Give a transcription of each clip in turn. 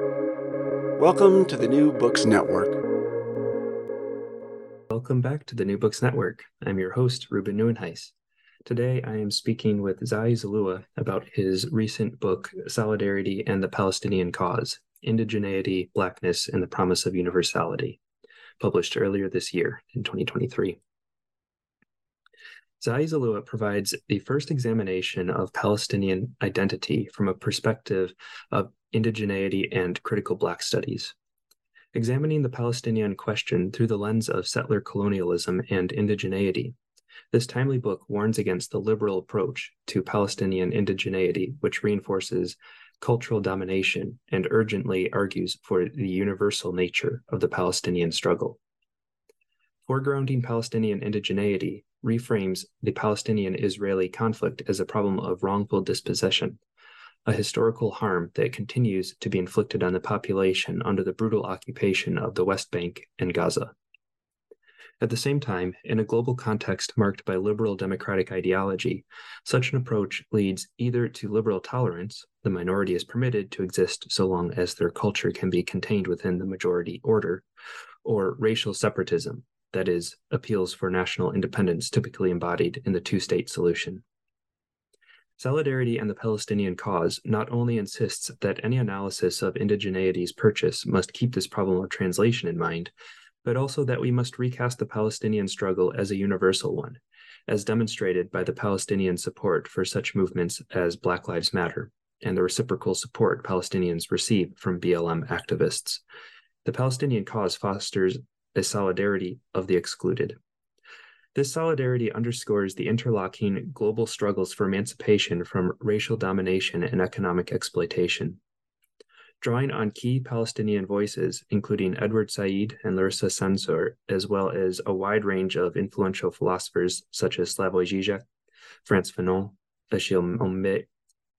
Welcome to the New Books Network. Welcome back to the New Books Network. I'm your host, Ruben Nieuwenhuis. Today, I am speaking with Zahi Zalloua about his recent book, Solidarity and the Palestinian Cause Indigeneity, Blackness, and the Promise of Universality, published earlier this year in 2023. Zahi Zalloua provides the first examination of Palestinian identity from a perspective of indigeneity and critical Black studies. Examining the Palestinian question through the lens of settler colonialism and indigeneity, this timely book warns against the liberal approach to Palestinian indigeneity, which reinforces cultural domination and urgently argues for the universal nature of the Palestinian struggle. Foregrounding Palestinian indigeneity reframes the Palestinian Israeli conflict as a problem of wrongful dispossession, a historical harm that continues to be inflicted on the population under the brutal occupation of the West Bank and Gaza. At the same time, in a global context marked by liberal democratic ideology, such an approach leads either to liberal tolerance, the minority is permitted to exist so long as their culture can be contained within the majority order, or racial separatism, that is, appeals for national independence typically embodied in the two state solution. Solidarity and the Palestinian cause not only insists that any analysis of indigeneity's purchase must keep this problem of translation in mind, but also that we must recast the Palestinian struggle as a universal one, as demonstrated by the Palestinian support for such movements as Black Lives Matter and the reciprocal support Palestinians receive from BLM activists. The Palestinian cause fosters a solidarity of the excluded. This solidarity underscores the interlocking global struggles for emancipation from racial domination and economic exploitation drawing on key Palestinian voices, including Edward Said and Larissa Sarsour, as well as a wide range of influential philosophers such as Slavoj Žižek, Frantz Fanon, Achille Mbembe.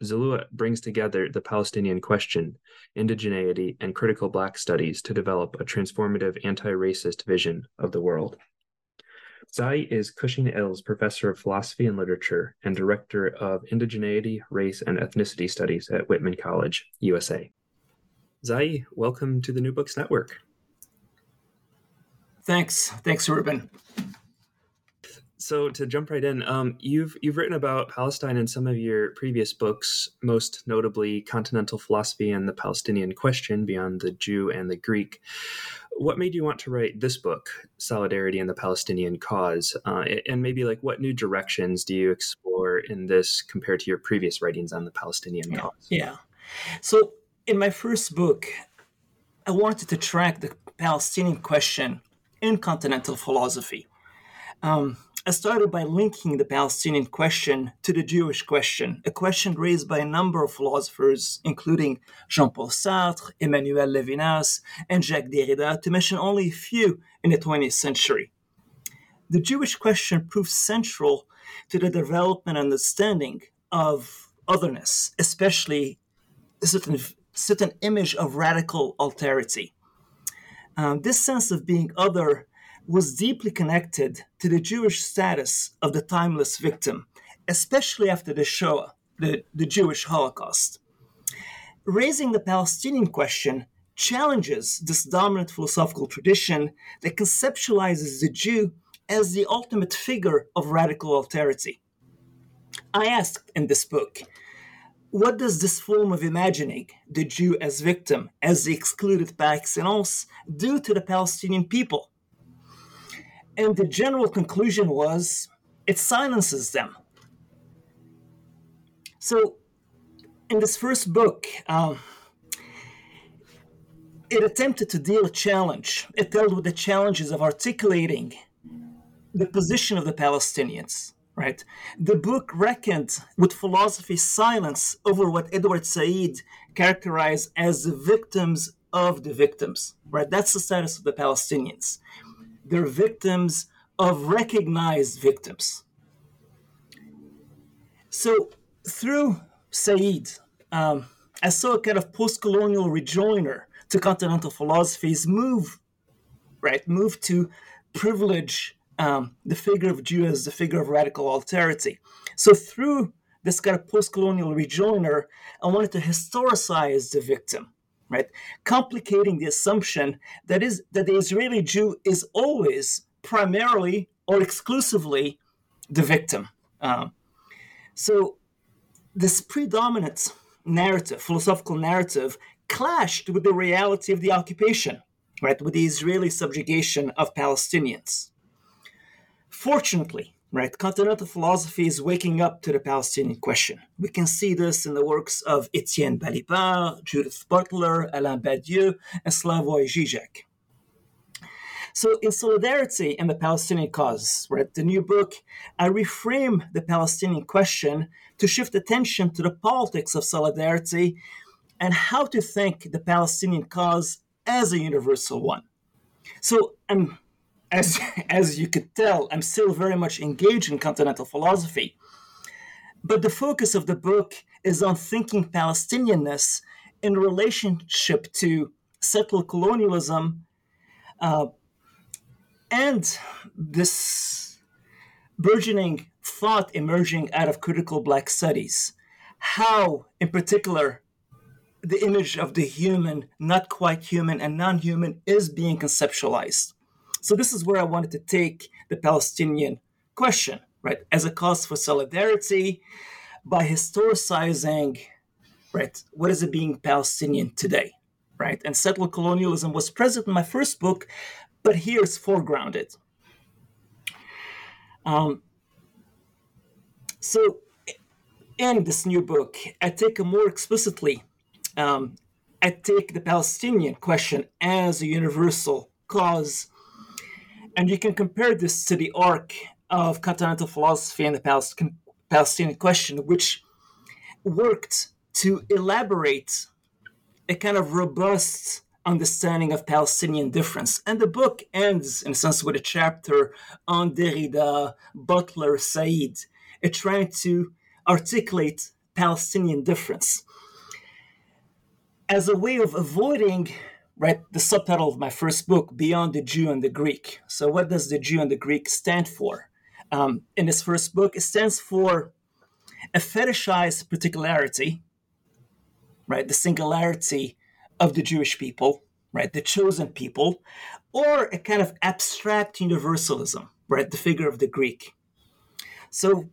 Zalloua brings together the Palestinian question, indigeneity, and critical Black studies to develop a transformative anti racist vision of the world. Zahi is Cushing Eells Professor of Philosophy and Literature and Director of Indigeneity, Race, and Ethnicity Studies at Whitman College, USA. Zahi, welcome to the New Books Network. Thanks. Thanks, Ruben. So to jump right in, um, you've you've written about Palestine in some of your previous books, most notably Continental Philosophy and the Palestinian Question Beyond the Jew and the Greek. What made you want to write this book, Solidarity and the Palestinian Cause? Uh, and maybe like what new directions do you explore in this compared to your previous writings on the Palestinian yeah, cause? Yeah. So in my first book, I wanted to track the Palestinian question in continental philosophy. Um, I started by linking the Palestinian question to the Jewish question, a question raised by a number of philosophers, including Jean Paul Sartre, Emmanuel Levinas, and Jacques Derrida, to mention only a few in the 20th century. The Jewish question proved central to the development and understanding of otherness, especially certain certain image of radical alterity. Um, this sense of being other was deeply connected to the Jewish status of the timeless victim, especially after the Shoah, the, the Jewish Holocaust. Raising the Palestinian question challenges this dominant philosophical tradition that conceptualizes the Jew as the ultimate figure of radical alterity. I asked in this book what does this form of imagining the Jew as victim, as the excluded by excellence, do to the Palestinian people? And the general conclusion was it silences them. So, in this first book, um, it attempted to deal a challenge. It dealt with the challenges of articulating the position of the Palestinians right? The book reckoned with philosophy's silence over what Edward Said characterized as the victims of the victims, right? That's the status of the Palestinians. They're victims of recognized victims. So through Said, um, I saw a kind of post-colonial rejoinder to continental philosophy's move, right? Move to privilege um, the figure of Jew as the figure of radical alterity. So through this kind of post-colonial rejoinder, I wanted to historicize the victim, right? Complicating the assumption that is that the Israeli Jew is always primarily or exclusively the victim. Um, so this predominant narrative, philosophical narrative, clashed with the reality of the occupation, right, with the Israeli subjugation of Palestinians. Fortunately, right, continental philosophy is waking up to the Palestinian question. We can see this in the works of Etienne Balibar, Judith Butler, Alain Badiou, and Slavoj Žižek. So, in solidarity in the Palestinian cause, right, the new book, I reframe the Palestinian question to shift attention to the politics of solidarity and how to think the Palestinian cause as a universal one. So, um, as, as you could tell, I'm still very much engaged in continental philosophy. But the focus of the book is on thinking Palestinianness in relationship to settler colonialism, uh, and this burgeoning thought emerging out of critical Black studies. How, in particular, the image of the human, not quite human, and non human is being conceptualized. So, this is where I wanted to take the Palestinian question, right, as a cause for solidarity by historicizing, right, what is it being Palestinian today, right? And settler colonialism was present in my first book, but here it's foregrounded. Um, so, in this new book, I take a more explicitly, um, I take the Palestinian question as a universal cause, and you can compare this to the arc of continental philosophy and the Palestinian question, which worked to elaborate a kind of robust understanding of Palestinian difference. And the book ends, in a sense, with a chapter on Derrida, Butler, Said, uh, trying to articulate Palestinian difference as a way of avoiding right the subtitle of my first book beyond the jew and the greek so what does the jew and the greek stand for um, in this first book it stands for a fetishized particularity right the singularity of the Jewish people, right, the chosen people, or a kind of abstract universalism, right, the figure of the Greek. So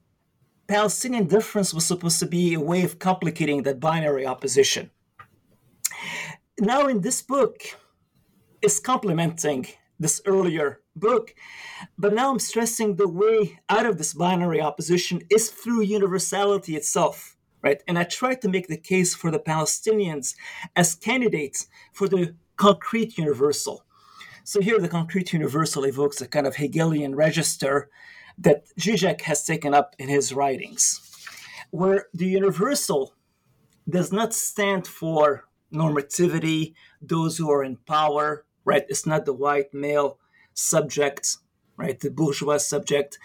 Palestinian difference was supposed to be a way of complicating that binary opposition. Now, in this book, is complementing this earlier book, but now I'm stressing the way out of this binary opposition is through universality itself right? And I try to make the case for the Palestinians as candidates for the concrete universal. So here, the concrete universal evokes a kind of Hegelian register that Zizek has taken up in his writings, where the universal does not stand for normativity, those who are in power, right? It's not the white male subject, right? The bourgeois subject.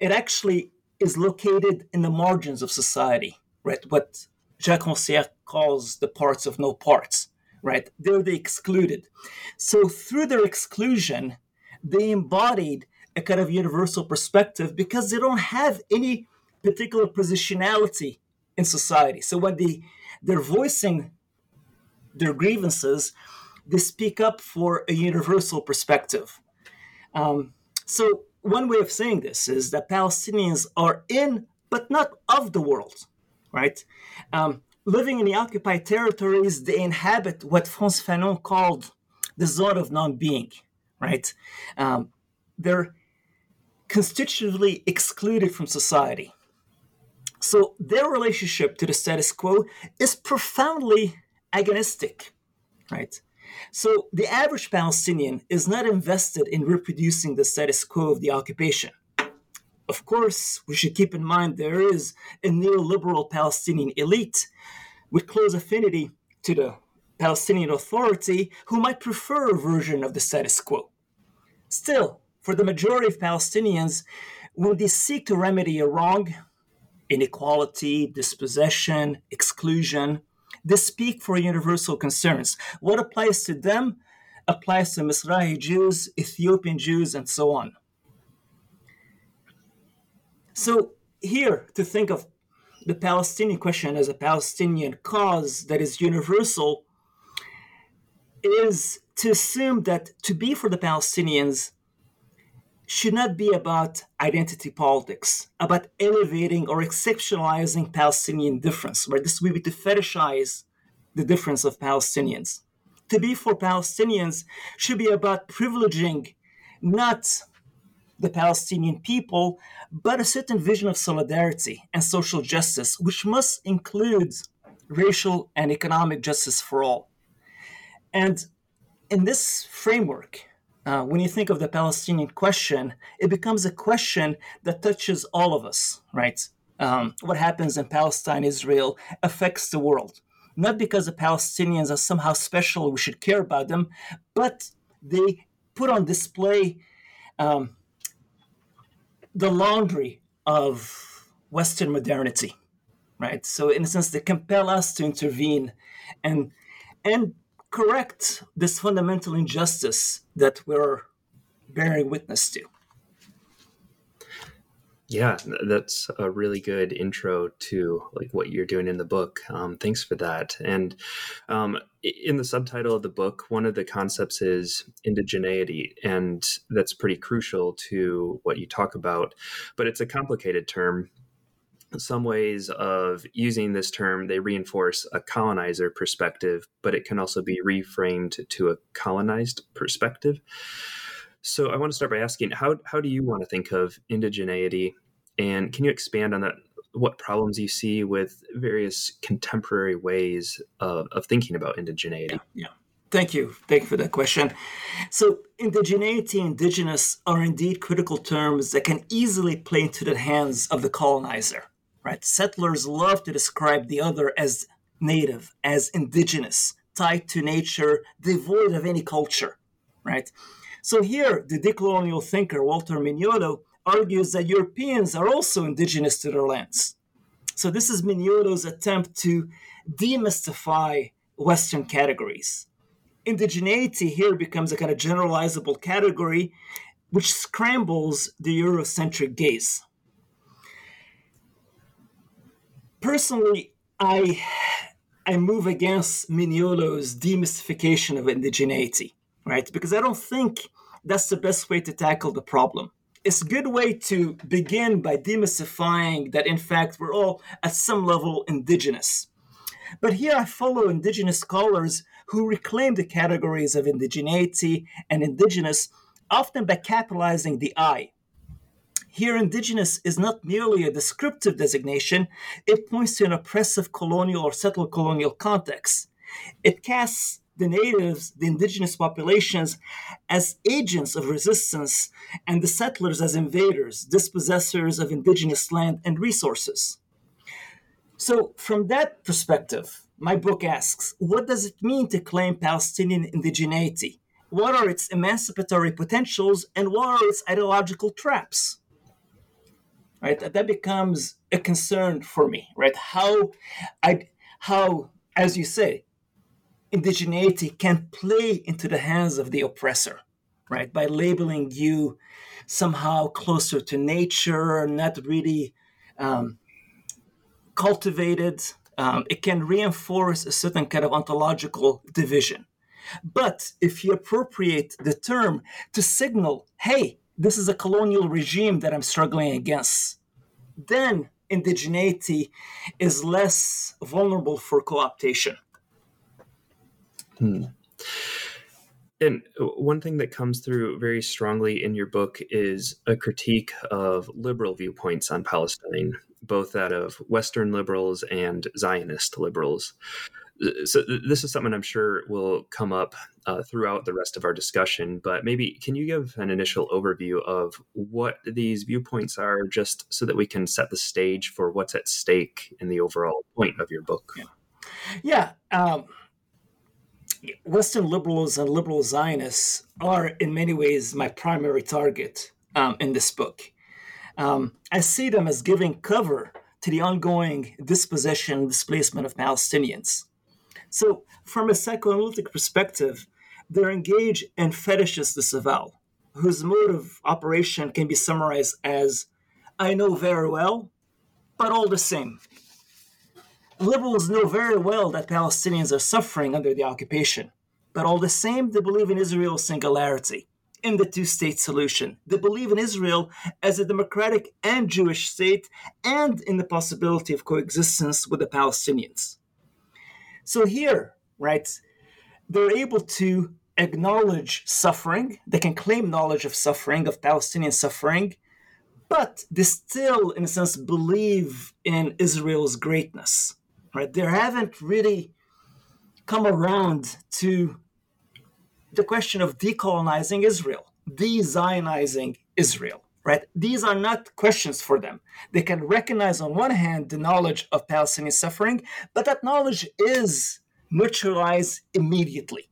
It actually is located in the margins of society right? What Jacques Rancière calls the parts of no parts, right? They're the excluded. So through their exclusion, they embodied a kind of universal perspective because they don't have any particular positionality in society. So when they they're voicing their grievances, they speak up for a universal perspective. Um, so one way of saying this is that Palestinians are in, but not of the world right? Um, living in the occupied territories, they inhabit what Frantz Fanon called the zone of non-being, right? Um, they're constitutively excluded from society. So their relationship to the status quo is profoundly agonistic, right? So the average Palestinian is not invested in reproducing the status quo of the occupation. Of course, we should keep in mind there is a neoliberal Palestinian elite with close affinity to the Palestinian Authority who might prefer a version of the status quo. Still, for the majority of Palestinians, when they seek to remedy a wrong, inequality, dispossession, exclusion, they speak for universal concerns. What applies to them applies to Mizrahi Jews, Ethiopian Jews, and so on. So here to think of the Palestinian question as a Palestinian cause that is universal is to assume that to be for the Palestinians should not be about identity politics, about elevating or exceptionalizing Palestinian difference, right? This would be to fetishize the difference of Palestinians. To be for Palestinians should be about privileging not the Palestinian people, but a certain vision of solidarity and social justice, which must include racial and economic justice for all. And in this framework, uh, when you think of the Palestinian question, it becomes a question that touches all of us, right? Um, what happens in Palestine, Israel affects the world. Not because the Palestinians are somehow special, we should care about them, but they put on display um, the laundry of Western modernity, right? So, in a sense, they compel us to intervene and and correct this fundamental injustice that we're bearing witness to. Yeah, that's a really good intro to like what you're doing in the book. Um, thanks for that. And um, in the subtitle of the book, one of the concepts is indigeneity, and that's pretty crucial to what you talk about. But it's a complicated term some ways of using this term they reinforce a colonizer perspective but it can also be reframed to a colonized perspective so i want to start by asking how, how do you want to think of indigeneity and can you expand on that what problems you see with various contemporary ways of, of thinking about indigeneity yeah, yeah. Thank you. Thank you for that question. So, indigeneity, indigenous are indeed critical terms that can easily play into the hands of the colonizer right? Settlers love to describe the other as native, as indigenous, tied to nature, devoid of any culture, right? So here, the decolonial thinker Walter Mignolo argues that Europeans are also indigenous to their lands. So this is Mignolo's attempt to demystify Western categories. Indigeneity here becomes a kind of generalizable category which scrambles the Eurocentric gaze. Personally, I I move against Mignolo's demystification of indigeneity, right? Because I don't think that's the best way to tackle the problem. It's a good way to begin by demystifying that, in fact, we're all at some level indigenous. But here I follow indigenous scholars who reclaim the categories of indigeneity and indigenous, often by capitalizing the I, here, indigenous is not merely a descriptive designation, it points to an oppressive colonial or settled colonial context. It casts the natives, the indigenous populations, as agents of resistance and the settlers as invaders, dispossessors of indigenous land and resources. So, from that perspective, my book asks what does it mean to claim Palestinian indigeneity? What are its emancipatory potentials and what are its ideological traps? Right? That becomes a concern for me right? How i how as you say indigeneity can play into the hands of the oppressor right? By labeling you somehow closer to nature not really um, cultivated. Um, it can reinforce a certain kind of ontological division. But if you appropriate the term to signal hey this is a colonial regime that I'm struggling against, then indigeneity is less vulnerable for co-optation. Hmm. And one thing that comes through very strongly in your book is a critique of liberal viewpoints on Palestine, both that of Western liberals and Zionist liberals so this is something I'm sure will come up uh, throughout the rest of our discussion. But maybe can you give an initial overview of what these viewpoints are, just so that we can set the stage for what's at stake in the overall point of your book? Yeah, yeah. Um, Western liberals and liberal Zionists are, in many ways, my primary target um, in this book. Um, I see them as giving cover to the ongoing dispossession and displacement of Palestinians. So, from a psychoanalytic perspective, they're engaged in fetishist disavowal, whose mode of operation can be summarized as I know very well, but all the same. Liberals know very well that Palestinians are suffering under the occupation. but all the same, they believe in Israel's singularity in the two state solution. They believe in Israel as a democratic and Jewish state and in the possibility of coexistence with the Palestinians. So here, right, they're able to acknowledge suffering, they can claim knowledge of suffering, of Palestinian suffering, but they still, in a sense, believe in Israel's greatness. Right? They haven't really come around to the question of decolonizing Israel, de-Zionizing Israel. Right? These are not questions for them. They can recognize, on one hand, the knowledge of Palestinian suffering, but that knowledge is neutralized immediately.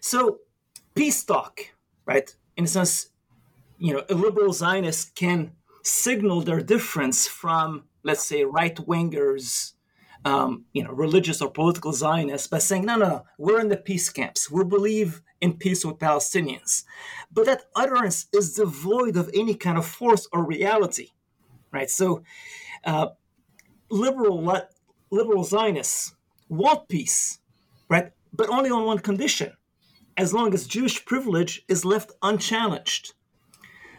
So, peace talk, right? In a sense, you know, a liberal Zionist can signal their difference from, let's say, right wingers, um, you know, religious or political Zionists by saying, no, no, no, we're in the peace camps. We believe in peace with Palestinians. But that utterance is devoid of any kind of force or reality, right? So, uh, liberal liberal Zionists want peace, right? But only on one condition: as long as Jewish privilege is left unchallenged.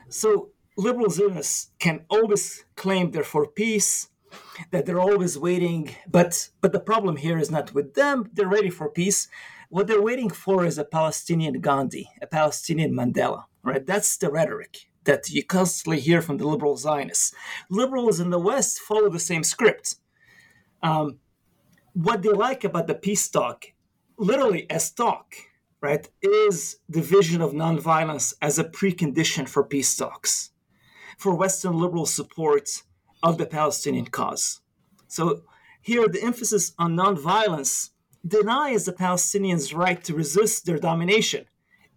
So liberal Zionists can always claim they're for peace, that they're always waiting, but but the problem here is not with them. They're ready for peace. What they're waiting for is a Palestinian Gandhi, a Palestinian Mandela, right? That's the rhetoric that you constantly hear from the liberal Zionists. Liberals in the West follow the same script. Um, what they like about the peace talk, literally as talk, right, is the vision of nonviolence as a precondition for peace talks, for Western liberal support of the Palestinian cause. So here, the emphasis on nonviolence denies the Palestinians' right to resist their domination.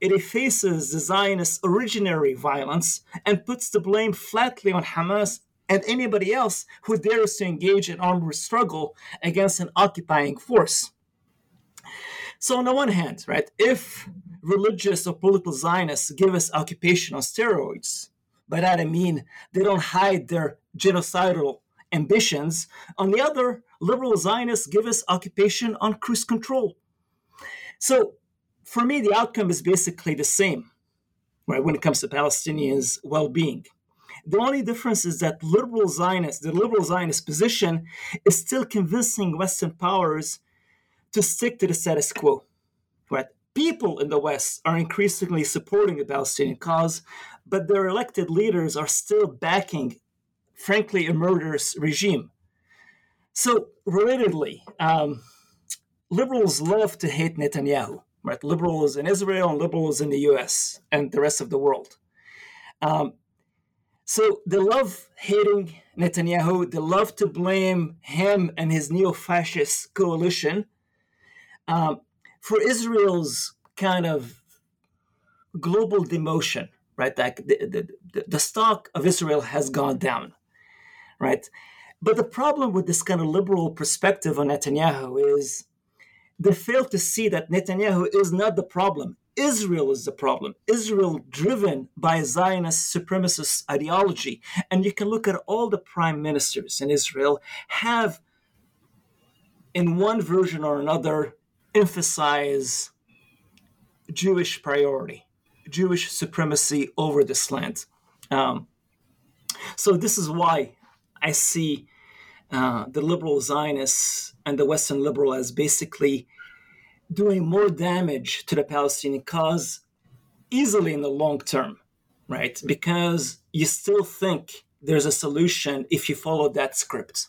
It effaces the Zionist originary violence and puts the blame flatly on Hamas and anybody else who dares to engage in armed struggle against an occupying force. So, on the one hand, right, if religious or political Zionists give us occupation on steroids, by that I mean they don't hide their genocidal ambitions. On the other, liberal Zionists give us occupation on cruise control. So, for me, the outcome is basically the same, right, when it comes to Palestinians' well being. The only difference is that liberal Zionists, the liberal Zionist position, is still convincing Western powers to stick to the status quo. Right? People in the West are increasingly supporting the Palestinian cause, but their elected leaders are still backing, frankly, a murderous regime. So, relatedly, um, liberals love to hate Netanyahu, right? Liberals in Israel and liberals in the US and the rest of the world. Um, so they love hating Netanyahu. They love to blame him and his neo fascist coalition um, for Israel's kind of global demotion, right? Like the, the, the stock of Israel has gone down, right? But the problem with this kind of liberal perspective on Netanyahu is they fail to see that Netanyahu is not the problem. Israel is the problem. Israel driven by Zionist supremacist ideology. And you can look at all the prime ministers in Israel have, in one version or another, emphasize Jewish priority, Jewish supremacy over this land. Um, so this is why I see uh, the liberal Zionists and the Western liberal as basically doing more damage to the Palestinian cause easily in the long term, right? Because you still think there's a solution if you follow that script.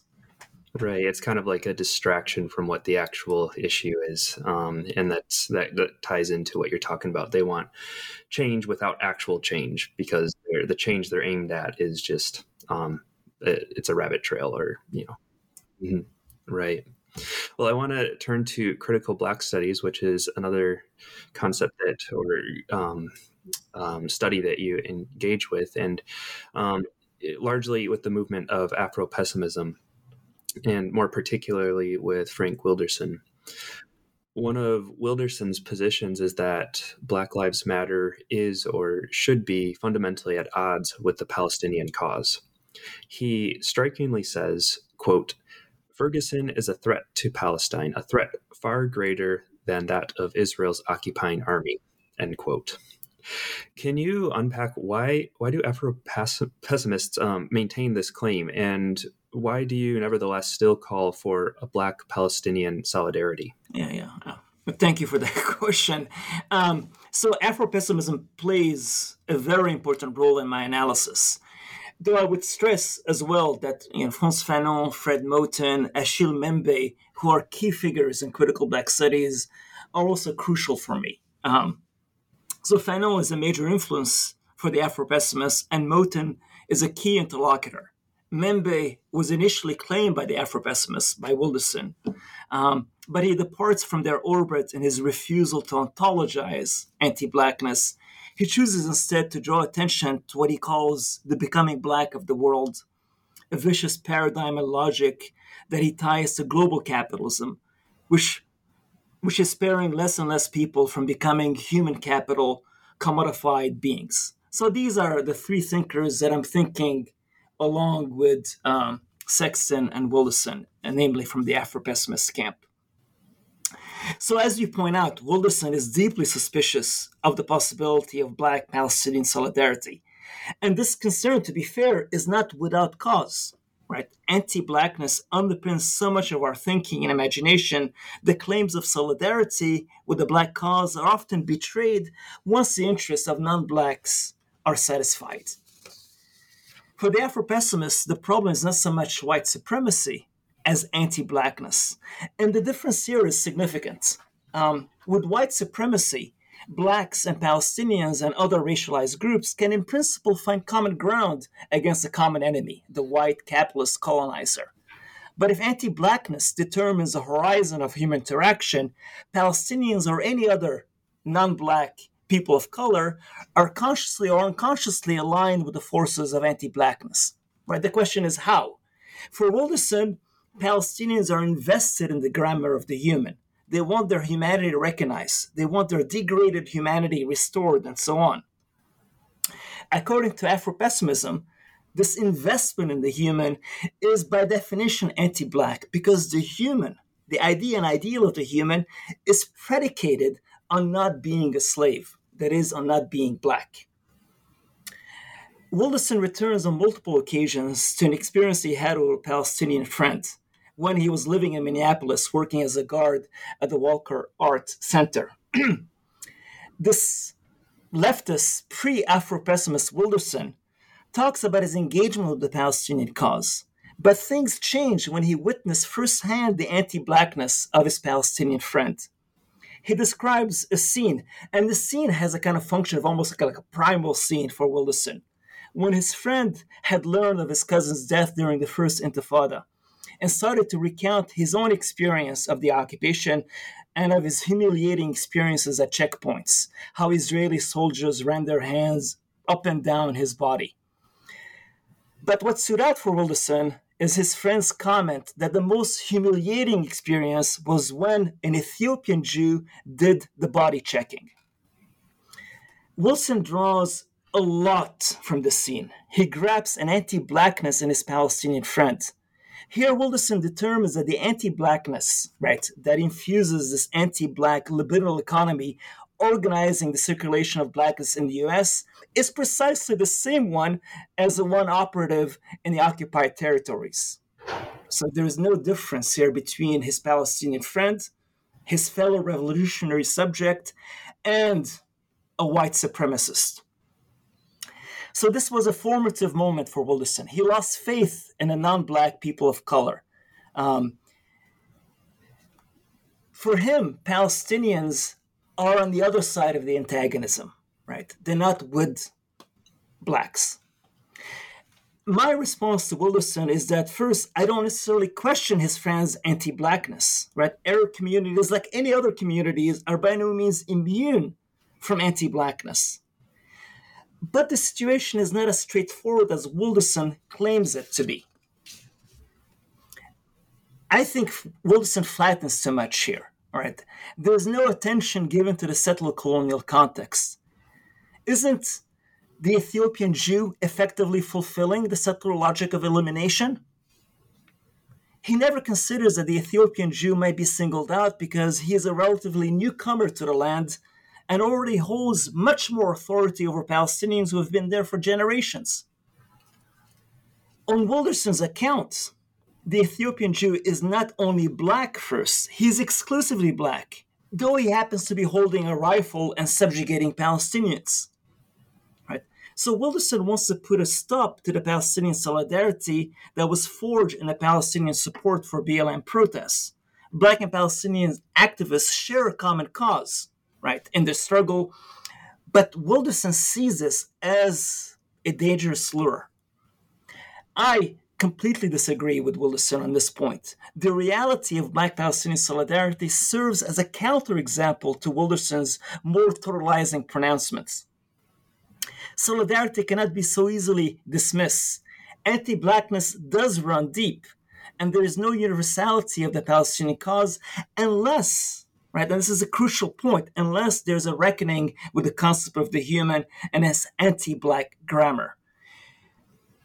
Right. It's kind of like a distraction from what the actual issue is. Um, and that's that, that ties into what you're talking about. They want change without actual change because the change they're aimed at is just um, it's a rabbit trail or, you know. Mm-hmm. Right. Well, I want to turn to critical Black studies, which is another concept that or um, um, study that you engage with, and um, largely with the movement of Afro pessimism and more particularly with Frank Wilderson. One of Wilderson's positions is that Black Lives Matter is or should be fundamentally at odds with the Palestinian cause. He strikingly says, quote, Ferguson is a threat to Palestine, a threat far greater than that of Israel's occupying army. End quote. Can you unpack why why do Afro pessimists um, maintain this claim, and why do you nevertheless still call for a Black Palestinian solidarity? Yeah, yeah. Uh, thank you for that question. Um, so Afro pessimism plays a very important role in my analysis. Though I would stress as well that you know, Frantz Fanon, Fred Moten, Achille Mbembe, who are key figures in critical Black studies, are also crucial for me. Um, so Fanon is a major influence for the Afro-pessimists, and Moten is a key interlocutor. Mbembe was initially claimed by the Afro-pessimists, by Wilderson, um, but he departs from their orbit in his refusal to ontologize anti-blackness. He chooses instead to draw attention to what he calls the becoming black of the world, a vicious paradigm and logic that he ties to global capitalism, which which is sparing less and less people from becoming human capital, commodified beings. So these are the three thinkers that I'm thinking along with um, Sexton and Wilderson, and namely from the Afro pessimist camp. So, as you point out, Wilderson is deeply suspicious of the possibility of Black Palestinian solidarity. And this concern, to be fair, is not without cause right? Anti-blackness underpins so much of our thinking and imagination. The claims of solidarity with the black cause are often betrayed once the interests of non-blacks are satisfied. For the Afro-pessimists, the problem is not so much white supremacy as anti-blackness, and the difference here is significant. Um, with white supremacy, blacks and Palestinians and other racialized groups can, in principle, find common ground against a common enemy, the white capitalist colonizer. But if anti blackness determines the horizon of human interaction, Palestinians or any other non black people of color are consciously or unconsciously aligned with the forces of anti blackness. Right? The question is how? For Wilderson, Palestinians are invested in the grammar of the human. They want their humanity recognized. They want their degraded humanity restored, and so on. According to Afro pessimism, this investment in the human is by definition anti black because the human, the idea and ideal of the human, is predicated on not being a slave, that is, on not being black. Wilderson returns on multiple occasions to an experience he had with a Palestinian friend when he was living in Minneapolis, working as a guard at the Walker Art Center. this leftist, pre Afro pessimist Wilderson talks about his engagement with the Palestinian cause. But things changed when he witnessed firsthand the anti blackness of his Palestinian friend. He describes a scene, and the scene has a kind of function of almost like a, like a primal scene for Wilderson. When his friend had learned of his cousin's death during the first Intifada, and started to recount his own experience of the occupation and of his humiliating experiences at checkpoints, how Israeli soldiers ran their hands up and down his body. But what stood out for Wilderson is his friend's comment that the most humiliating experience was when an Ethiopian Jew did the body checking. Wilderson draws a lot from the scene. He grabs an anti blackness in his Palestinian friend here, Wilderson determines that the anti-blackness, right, that infuses this anti-black liberal economy, organizing the circulation of blackness in the U.S., is precisely the same one as the one operative in the occupied territories. So there is no difference here between his Palestinian friend, his fellow revolutionary subject, and a white supremacist. So this was a formative moment for Wilderson. He lost faith in the non-black people of color. Um, for him, Palestinians are on the other side of the antagonism, right? They're not with blacks. My response to Wilderson is that first, I don't necessarily question his friend's anti-blackness, right? Arab communities, like any other communities, are by no means immune from anti-blackness. But the situation is not as straightforward as Wilderson claims it to be. I think Wilderson flattens too much here. All right, there's no attention given to the settler colonial context. Isn't the Ethiopian Jew effectively fulfilling the settler logic of elimination? he never considers that the Ethiopian Jew might be singled out because he is a relatively newcomer to the land and already holds much more authority over Palestinians who have been there for generations. On Wilderson's account, the Ethiopian Jew is not only black first, he's exclusively black, though he happens to be holding a rifle and subjugating Palestinians. Right? So Wilderson wants to put a stop to the Palestinian solidarity that was forged in the Palestinian support for BLM protests. Black and Palestinian activists share a common cause, right, in the struggle, but Wilderson sees this as a dangerous lure. I completely disagree with Wilderson on this point. The reality of Black Palestinian solidarity serves as a counterexample to Wilderson's more totalizing pronouncements. Solidarity cannot be so easily dismissed. Anti Blackness does run deep, and there is no universality of the Palestinian cause unless right? And this is a crucial point, unless there's a reckoning with the concept of the human and its anti black grammar.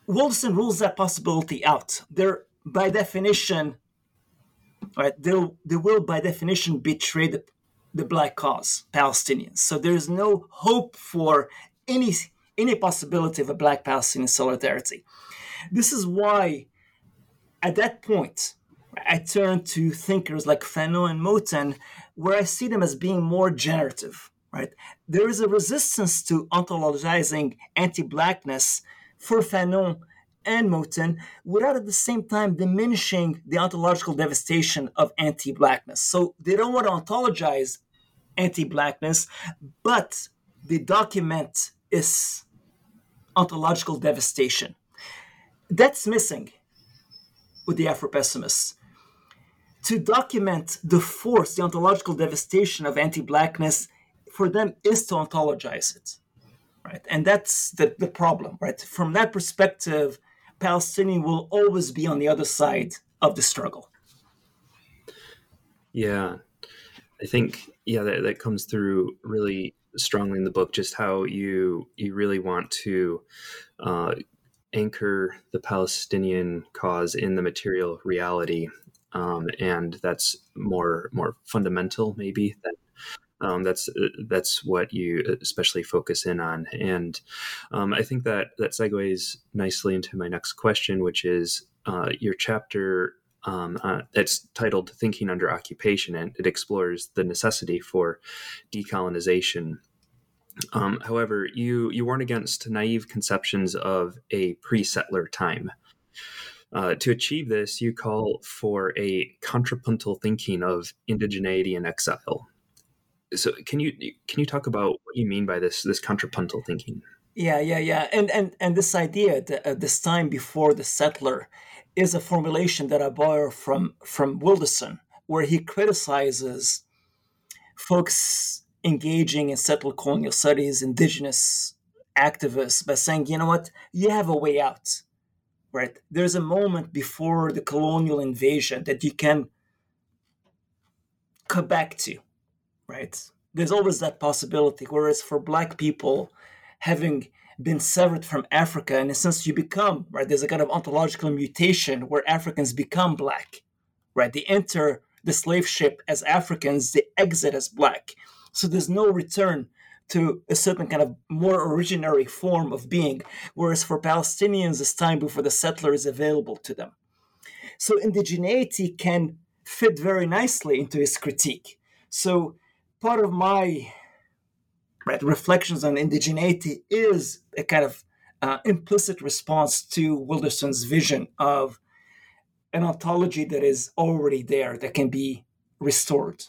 Wilderson rules that possibility out. They're by definition, right? They they will by definition betray the, the black cause, Palestinians. So there is no hope for any any possibility of a black Palestinian solidarity. This is why, at that point, I turn to thinkers like Fanon and Moten, where I see them as being more generative. Right? There is a resistance to ontologizing anti-blackness for Fanon and Moten without at the same time diminishing the ontological devastation of anti blackness. So they don't want to ontologize anti blackness, but they document its ontological devastation. That's missing with the Afro pessimists. To document the force, the ontological devastation of anti blackness, for them is to ontologize it right? And that's the, the problem, right? From that perspective, Palestinian will always be on the other side of the struggle. Yeah, I think yeah that, that comes through really strongly in the book. Just how you you really want to uh, anchor the Palestinian cause in the material reality, um, and that's more more fundamental maybe than um, that's uh, that's what you especially focus in on, and um, I think that that segues nicely into my next question, which is uh, your chapter. Um, uh, it's titled "Thinking Under Occupation," and it explores the necessity for decolonization. Um, however, you you warn against naive conceptions of a pre-settler time. Uh, to achieve this, you call for a contrapuntal thinking of indigeneity and exile. So can you can you talk about what you mean by this this contrapuntal thinking? Yeah yeah yeah. And and and this idea that uh, this time before the settler is a formulation that i borrow from from wilderson where he criticizes folks engaging in settler colonial studies indigenous activists by saying you know what? You have a way out right there's a moment before the colonial invasion that you can come back to right? There's always that possibility. Whereas for Black people, having been severed from Africa, in a sense, you become, right? There's a kind of ontological mutation where Africans become Black, right? They enter the slave ship as Africans, they exit as Black. So there's no return to a certain kind of more originary form of being. Whereas for Palestinians, it's time before the settler is available to them. So indigeneity can fit very nicely into his critique. So part of my right, reflections on indigeneity is a kind of uh, implicit response to Wilderson's vision of an ontology that is already there, that can be restored.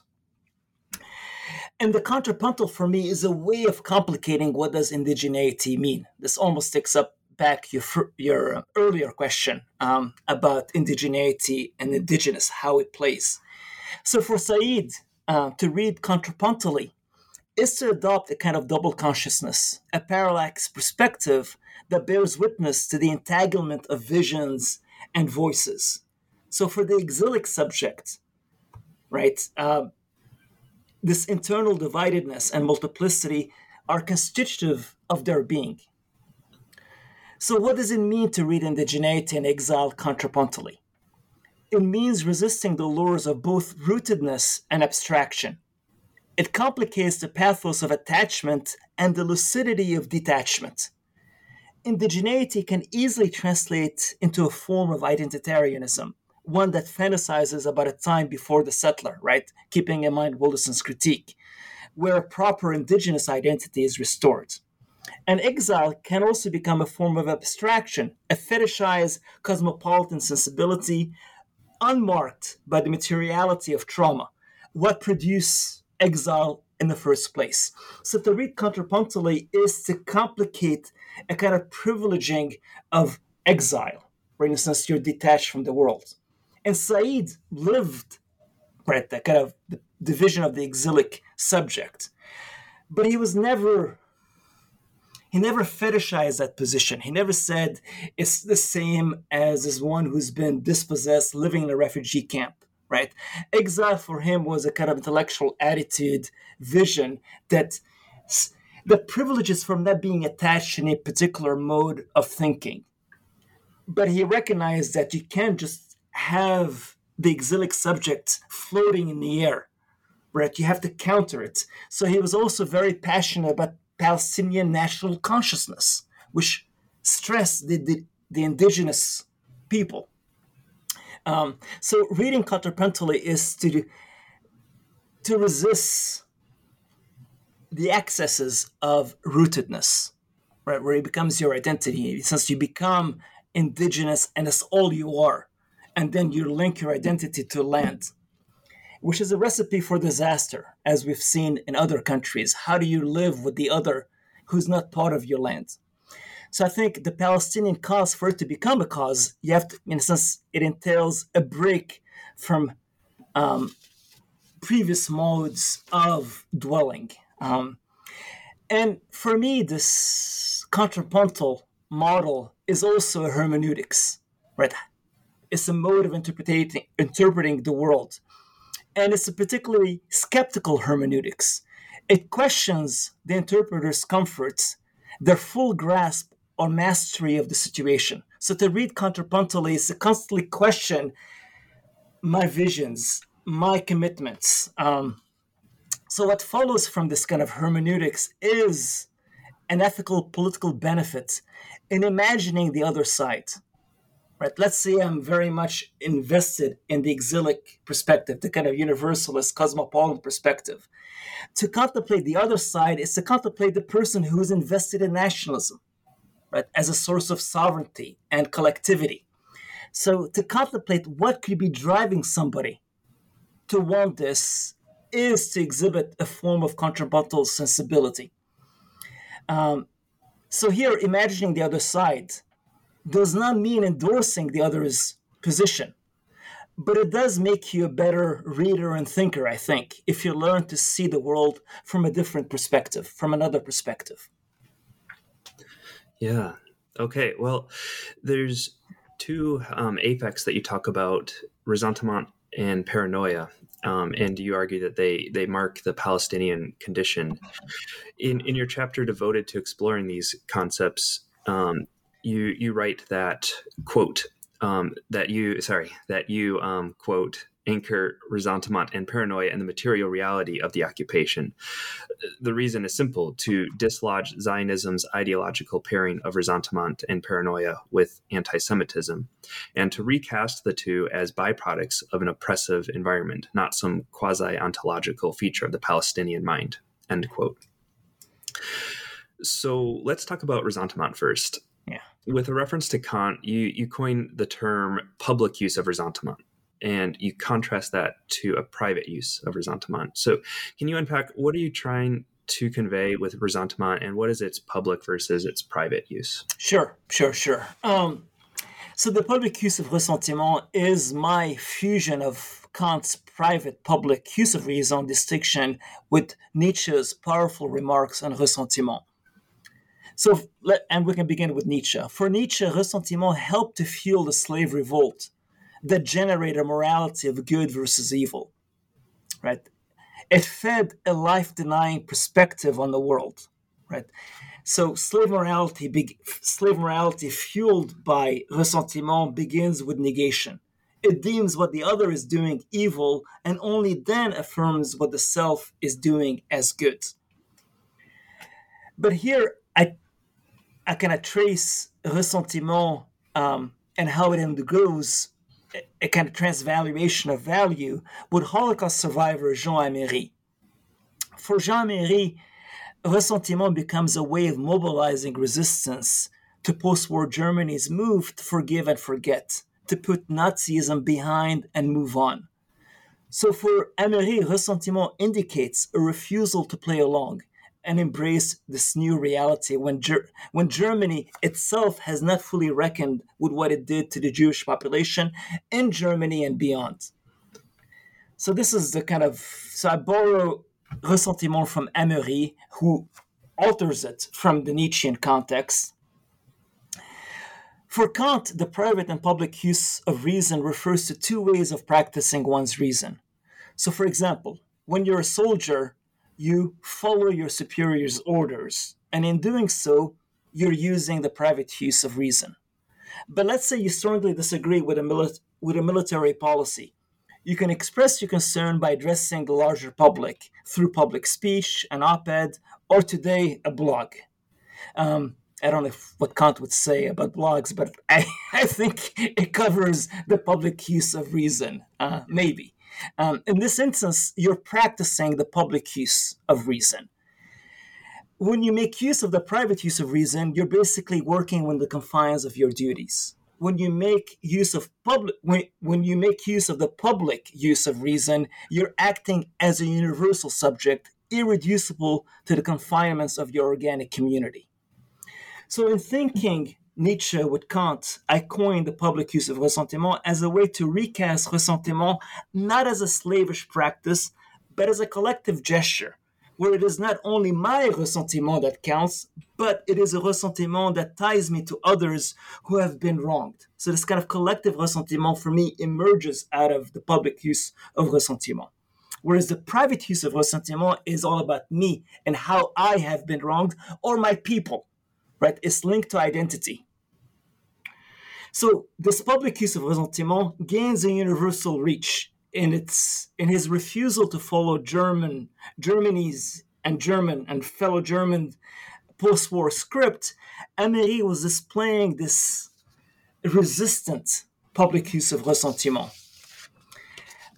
And the contrapuntal for me is a way of complicating what does indigeneity mean. This almost takes up back your your earlier question um, about indigeneity and indigenous, how it plays. So for Said, uh, to read contrapuntally is to adopt a kind of double consciousness, a parallax perspective that bears witness to the entanglement of visions and voices. So, for the exilic subject, right, uh, this internal dividedness and multiplicity are constitutive of their being. So, what does it mean to read indigeneity and exile contrapuntally? it means resisting the lures of both rootedness and abstraction. It complicates the pathos of attachment and the lucidity of detachment. Indigeneity can easily translate into a form of identitarianism, one that fantasizes about a time before the settler, right? Keeping in mind Wilderson's critique, where a proper indigenous identity is restored. And exile can also become a form of abstraction, a fetishized cosmopolitan sensibility unmarked by the materiality of trauma, what produced exile in the first place. So to read contrapuntally is to complicate a kind of privileging of exile. For instance, you're detached from the world. And Said lived right that kind of division of the exilic subject. But he was never he never fetishized that position. He never said it's the same as as one who's been dispossessed living in a refugee camp, right? Exile for him was a kind of intellectual attitude, vision that the privileges from not being attached in a particular mode of thinking. But he recognized that you can't just have the exilic subject floating in the air, right? You have to counter it. So he was also very passionate about Palestinian national consciousness, which stressed the, the, the indigenous people. Um, so reading contrapuntally is to to resist the excesses of rootedness, right? Where it becomes your identity, since you become indigenous and that's all you are, and then you link your identity to land which is a recipe for disaster, as we've seen in other countries. How do you live with the other who's not part of your land? So I think the Palestinian cause, for it to become a cause, you have to, in a sense, it entails a break from um, previous modes of dwelling. Um, and for me, this contrapuntal model is also a hermeneutics, right? It's a mode of interpreting interpreting the world and it's a particularly skeptical hermeneutics. It questions the interpreter's comforts, their full grasp or mastery of the situation. So to read contrapuntally is to constantly question my visions, my commitments. Um, so what follows from this kind of hermeneutics is an ethical political benefit in imagining the other side right? Let's say I'm very much invested in the exilic perspective, the kind of universalist, cosmopolitan perspective. To contemplate the other side is to contemplate the person who is invested in nationalism, right, as a source of sovereignty and collectivity. So to contemplate what could be driving somebody to want this is to exhibit a form of contrapuntal sensibility. Um, so here, imagining the other side does not mean endorsing the other's position. But it does make you a better reader and thinker, I think, if you learn to see the world from a different perspective, from another perspective. Yeah. Okay. Well, there's two um, affects that you talk about ressentiment and paranoia. Um, and you argue that they they mark the Palestinian condition. In in your chapter devoted to exploring these concepts, um, you you write that quote um, that you sorry that you um, quote anchor ressentiment and paranoia in the material reality of the occupation. The reason is simple to dislodge Zionism's ideological pairing of ressentiment and paranoia with anti Semitism, and to recast the two as byproducts of an oppressive environment, not some quasi ontological feature of the Palestinian mind. End quote. So let's talk about ressentiment first. With a reference to Kant, you you coin the term public use of ressentiment and you contrast that to a private use of ressentiment. So, can you unpack what are you trying to convey with ressentiment and what is its public versus its private use? Sure, sure, sure. Um, so, the public use of ressentiment is my fusion of Kant's private public use of reason distinction with Nietzsche's powerful remarks on ressentiment. So, let, and we can begin with Nietzsche. For Nietzsche, ressentiment helped to fuel the slave revolt that generated a morality of good versus evil. Right? It fed a life-denying perspective on the world. Right? So, slave morality, slave morality fueled by ressentiment begins with negation. It deems what the other is doing evil and only then affirms what the self is doing as good. But here, I, I kind of trace ressentiment um, and how it undergoes a, a kind of transvaluation of value with Holocaust survivor Jean Amery. For Jean Amery, ressentiment becomes a way of mobilizing resistance to post war Germany's move to forgive and forget, to put Nazism behind and move on. So for Amery, ressentiment indicates a refusal to play along and embrace this new reality when, Ger- when Germany itself has not fully reckoned with what it did to the Jewish population in Germany and beyond. So this is the kind of so I borrow ressentiment from Amery, who alters it from the Nietzschean context for Kant, the private and public use of reason refers to two ways of practicing one's reason. So, for example, when you're a soldier, you follow your superior's orders, and in doing so, you're using the private use of reason. But let's say you strongly disagree with a, mili- with a military policy. You can express your concern by addressing the larger public through public speech, an op ed, or today, a blog. Um, I don't know if, what Kant would say about blogs, but I, I think it covers the public use of reason, uh, maybe. Um, in this instance, you're practicing the public use of reason. When you make use of the private use of reason, you're basically working within the confines of your duties. When you make use of public, when, when you make use of the public use of reason, you're acting as a universal subject, irreducible to the confinements of your organic community. So, in thinking Nietzsche with Kant, I coined the public use of ressentiment as a way to recast ressentiment not as a slavish practice, but as a collective gesture, where it is not only my ressentiment that counts, but it is a ressentiment that ties me to others who have been wronged. So, this kind of collective ressentiment for me emerges out of the public use of ressentiment. Whereas the private use of ressentiment is all about me and how I have been wronged or my people right? It's linked to identity. So this public use of ressentiment gains a universal reach in its in his refusal to follow German Germany's and German and fellow German post-war script. Amery was displaying this resistant public use of ressentiment.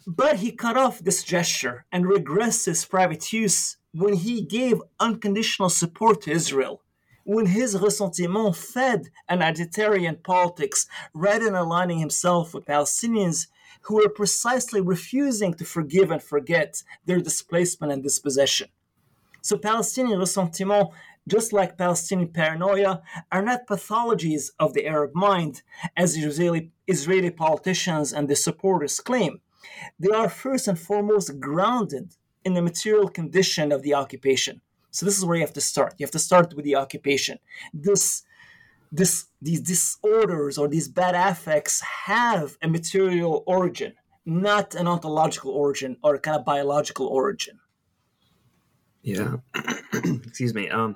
But he cut off this gesture and regressed his private use when he gave unconditional support to Israel when his ressentiment fed an identitarian politics rather than aligning himself with Palestinians who were precisely refusing to forgive and forget their displacement and dispossession. So Palestinian ressentiment, just like Palestinian paranoia, are not pathologies of the Arab mind, as Israeli, Israeli politicians and their supporters claim. They are first and foremost grounded in the material condition of the occupation. So this is where you have to start. You have to start with the occupation. This this these disorders or these bad affects have a material origin, not an ontological origin or a kind of biological origin. Yeah, excuse me. Um,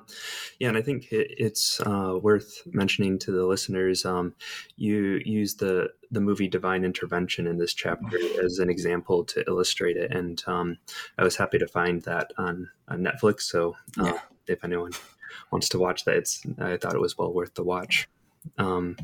yeah, and I think it, it's uh, worth mentioning to the listeners. Um, you use the the movie Divine Intervention in this chapter as an example to illustrate it, and um, I was happy to find that on, on Netflix. So, uh, yeah. if anyone wants to watch that, it's I thought it was well worth the watch. Um,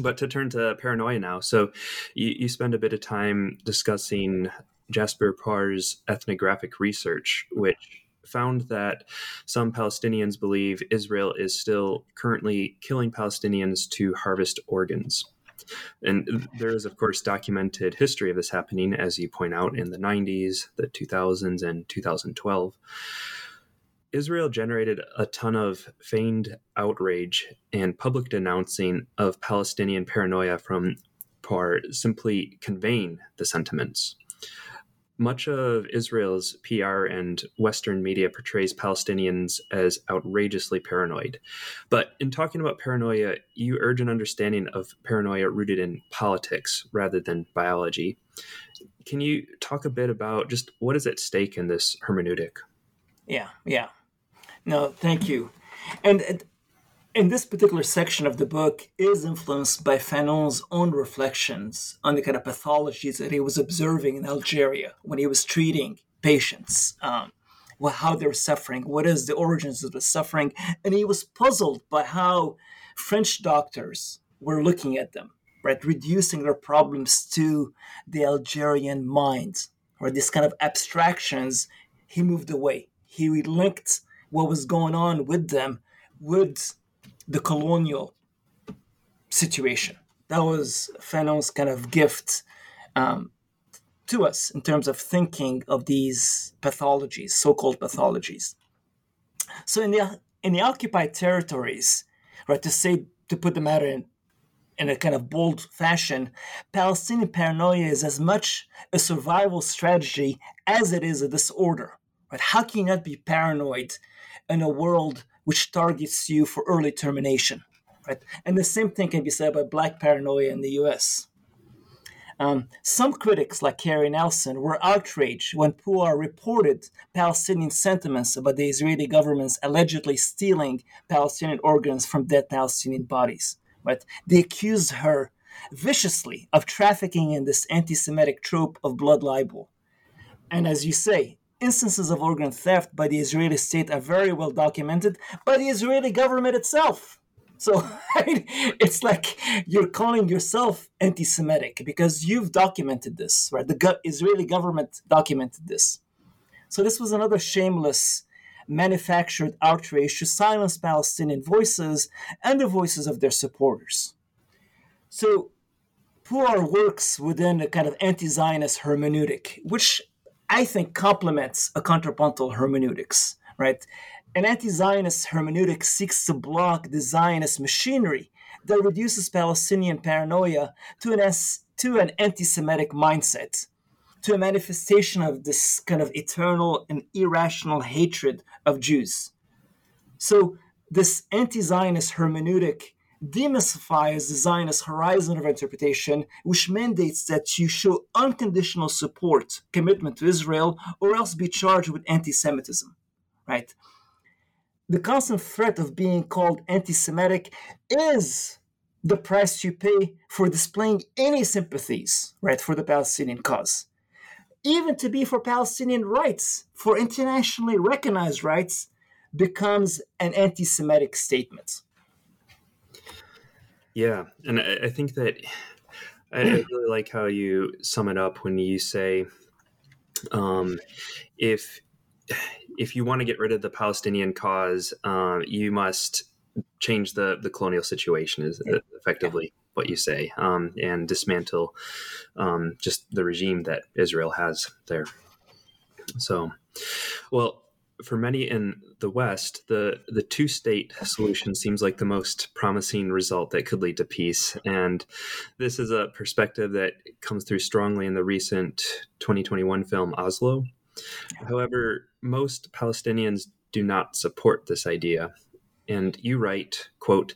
but to turn to paranoia now, so you, you spend a bit of time discussing Jasbir Puar's ethnographic research, which found that some Palestinians believe Israel is still currently killing Palestinians to harvest organs. And there is, of course, documented history of this happening, as you point out, in the 90s, the 2000s, and 2012. Israel generated a ton of feigned outrage and public denouncing of Palestinian paranoia from Puar simply conveying the sentiments much of Israel's PR and Western media portrays Palestinians as outrageously paranoid. But in talking about paranoia, you urge an understanding of paranoia rooted in politics rather than biology. Can you talk a bit about just what is at stake in this hermeneutic? Yeah, yeah. No, thank you. And in this particular section of the book is influenced by Fanon's own reflections on the kind of pathologies that he was observing in Algeria when he was treating patients, um, how they're suffering, what is the origins of the suffering, and he was puzzled by how French doctors were looking at them, right, reducing their problems to the Algerian mind, or these kind of abstractions. He moved away. He linked what was going on with them with the colonial situation. That was Fanon's kind of gift um, to us in terms of thinking of these pathologies, so-called pathologies. So in the in the occupied territories, right, to say to put the matter in in a kind of bold fashion, Palestinian paranoia is as much a survival strategy as it is a disorder. Right? How can you not be paranoid in a world which targets you for early termination. Right? And the same thing can be said about black paranoia in the US. Um, some critics, like Cary Nelson, were outraged when Puar reported Palestinian sentiments about the Israeli government's allegedly stealing Palestinian organs from dead Palestinian bodies. Right? They accused her viciously of trafficking in this anti Semitic trope of blood libel. And as you say, instances of organ theft by the Israeli state are very well documented by the Israeli government itself. So it's like you're calling yourself anti-Semitic because you've documented this, right? The go- Israeli government documented this. So this was another shameless, manufactured outrage to silence Palestinian voices and the voices of their supporters. So Puar works within a kind of anti-Zionist hermeneutic, which I think complements a contrapuntal hermeneutics, right? An anti Zionist hermeneutic seeks to block the Zionist machinery that reduces Palestinian paranoia to an, to an anti Semitic mindset, to a manifestation of this kind of eternal and irrational hatred of Jews. So, this anti Zionist hermeneutic demystifies the Zionist horizon of interpretation, which mandates that you show unconditional support, commitment to Israel, or else be charged with anti Semitism, right? The constant threat of being called anti Semitic is the price you pay for displaying any sympathies, right, for the Palestinian cause. Even to be for Palestinian rights, for internationally recognized rights, becomes an anti Semitic statement. Yeah, and I, I think that I, I really like how you sum it up when you say, um, if if you want to get rid of the Palestinian cause, um, you must change the the colonial situation. Is effectively what you say, um, and dismantle um, just the regime that Israel has there. So, well, for many in the West, the, the two state solution seems like the most promising result that could lead to peace. And this is a perspective that comes through strongly in the recent 2021 film Oslo. However, most Palestinians do not support this idea. And you write, quote,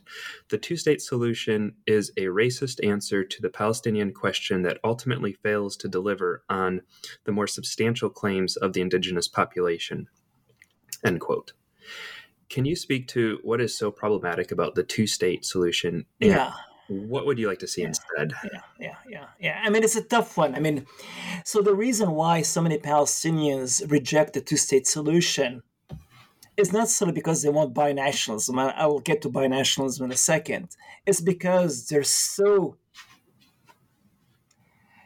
the two state solution is a racist answer to the Palestinian question that ultimately fails to deliver on the more substantial claims of the indigenous population. End quote. Can you speak to what is so problematic about the two state solution? yeah. What would you like to see yeah. instead? Yeah, yeah, yeah, yeah. I mean, it's a tough one. I mean, so the reason why so many Palestinians reject the two state solution is not solely because they want binationalism. I'll get to binationalism in a second. It's because they're so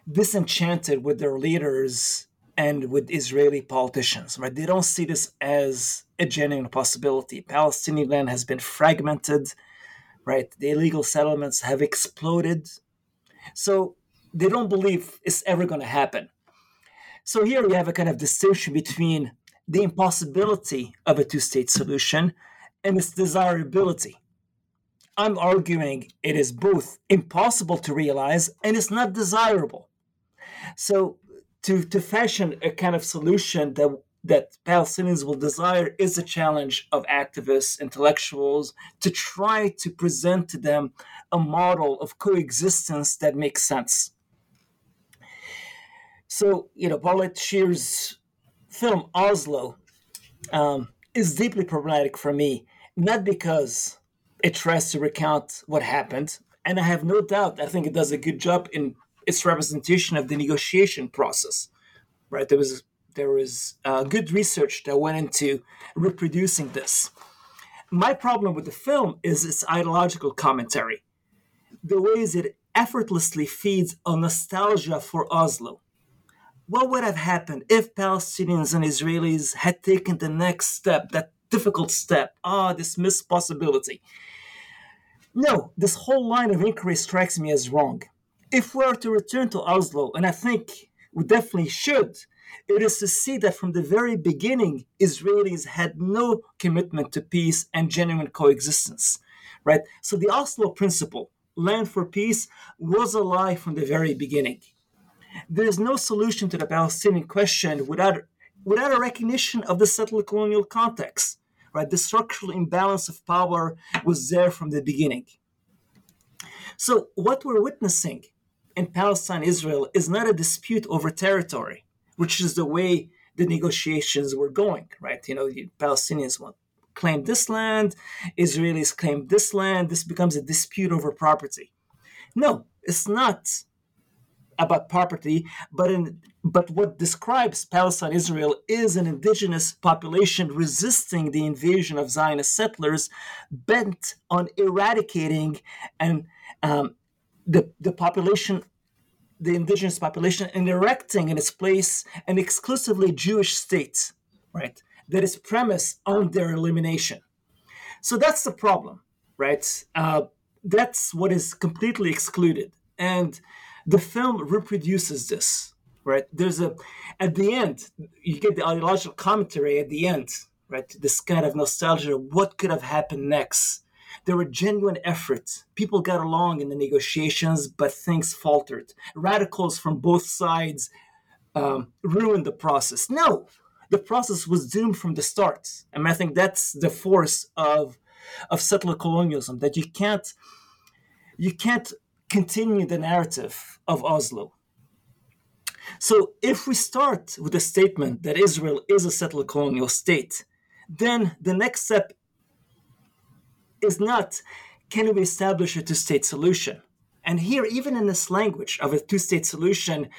disenchanted with their leaders and with Israeli politicians, right? They don't see this as a genuine possibility. Palestinian land has been fragmented, right? The illegal settlements have exploded. So they don't believe it's ever going to happen. So here we have a kind of distinction between the impossibility of a two state solution and its desirability. I'm arguing it is both impossible to realize and it's not desirable. So to, to fashion a kind of solution that that Palestinians will desire is a challenge of activists, intellectuals, to try to present to them a model of coexistence that makes sense. So, you know, Bartlett Sher's film Oslo um, is deeply problematic for me, not because it tries to recount what happened, and I have no doubt. I think it does a good job in its representation of the negotiation process. Right, there was there was uh, good research that went into reproducing this. My problem with the film is its ideological commentary, the ways it effortlessly feeds on nostalgia for Oslo. What would have happened if Palestinians and Israelis had taken the next step, that difficult step? Ah, this missed possibility. No, this whole line of inquiry strikes me as wrong. If we are to return to Oslo, and I think we definitely should, it is to see that from the very beginning, Israelis had no commitment to peace and genuine coexistence, right? So the Oslo principle, land for peace, was a lie from the very beginning. There is no solution to the Palestinian question without, without a recognition of the settler colonial context, right? The structural imbalance of power was there from the beginning. So what we're witnessing in Palestine Israel is not a dispute over territory which is the way the negotiations were going, right? You know, the Palestinians want claim this land, Israelis claim this land. This becomes a dispute over property. No, it's not about property, but in but what describes Palestine Israel is an indigenous population resisting the invasion of Zionist settlers, bent on eradicating and um, the the population the indigenous population and erecting in its place an exclusively Jewish state, right? That is premised on their elimination. So that's the problem, right? Uh, that's what is completely excluded. And the film reproduces this, right? There's a, at the end, you get the ideological commentary at the end, right? This kind of nostalgia, what could have happened next? There were genuine efforts. People got along in the negotiations, but things faltered. Radicals from both sides um, ruined the process. No, the process was doomed from the start. And I think that's the force of of settler colonialism that you can't you can't continue the narrative of Oslo. So if we start with the statement that Israel is a settler colonial state, then the next step is not can we establish a two state solution? And here, even in this language of a two state solution,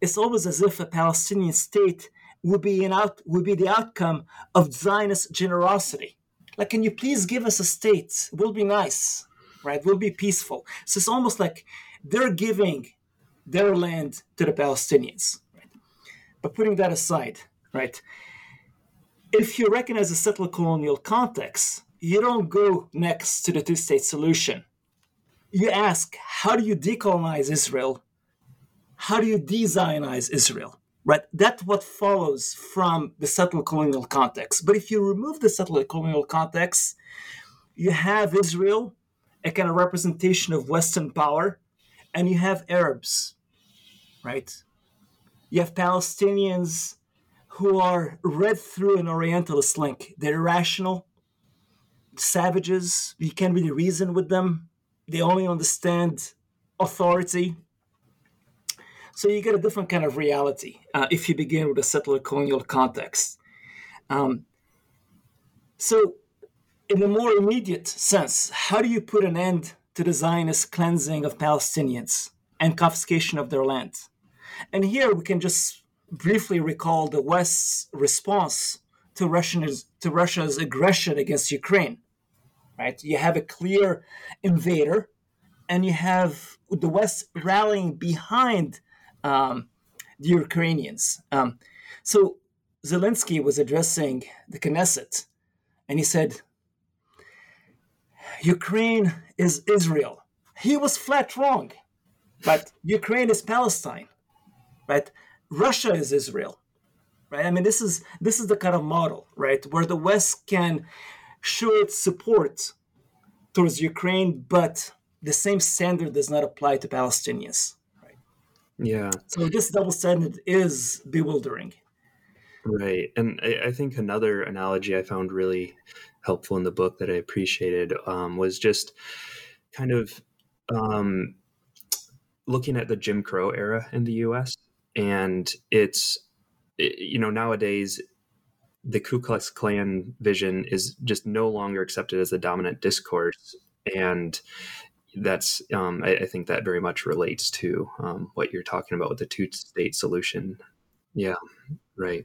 it's always as if a Palestinian state would be, an out, would be the outcome of Zionist generosity. Like, can you please give us a state? We'll be nice, right? We'll be peaceful. So it's almost like they're giving their land to the Palestinians. But putting that aside, right? If you recognize the settler colonial context, you don't go next to the two state solution. You ask, how do you decolonize Israel? How do you de Zionize Israel? Right? That's what follows from the settler colonial context. But if you remove the settler colonial context, you have Israel, a kind of representation of Western power, and you have Arabs, right? You have Palestinians who are read through an Orientalist link. They're rational, savages. You can't really reason with them. They only understand authority. So you get a different kind of reality uh, if you begin with a settler colonial context. Um, so, in a more immediate sense, how do you put an end to the Zionist cleansing of Palestinians and confiscation of their land? And here we can just briefly recall the West's response to Russia's, to Russia's aggression against Ukraine right? You have a clear invader, and you have the West rallying behind um, the Ukrainians. Um, so Zelensky was addressing the Knesset, and he said, Ukraine is Israel. He was flat wrong, but Ukraine is Palestine, right? Russia is Israel, right? I mean, this is this is the kind of model, right, where the West can show its support towards Ukraine, but the same standard does not apply to Palestinians. Right? Yeah. So this double standard is bewildering. Right. And I, I, think another analogy I found really helpful in the book that I appreciated um, was just kind of um, looking at the Jim Crow era in the US. And it's, you know, nowadays the Ku Klux Klan vision is just no longer accepted as the dominant discourse and that's um, I, I, think that very much relates to um, what you're talking about with the two state solution. Yeah, right.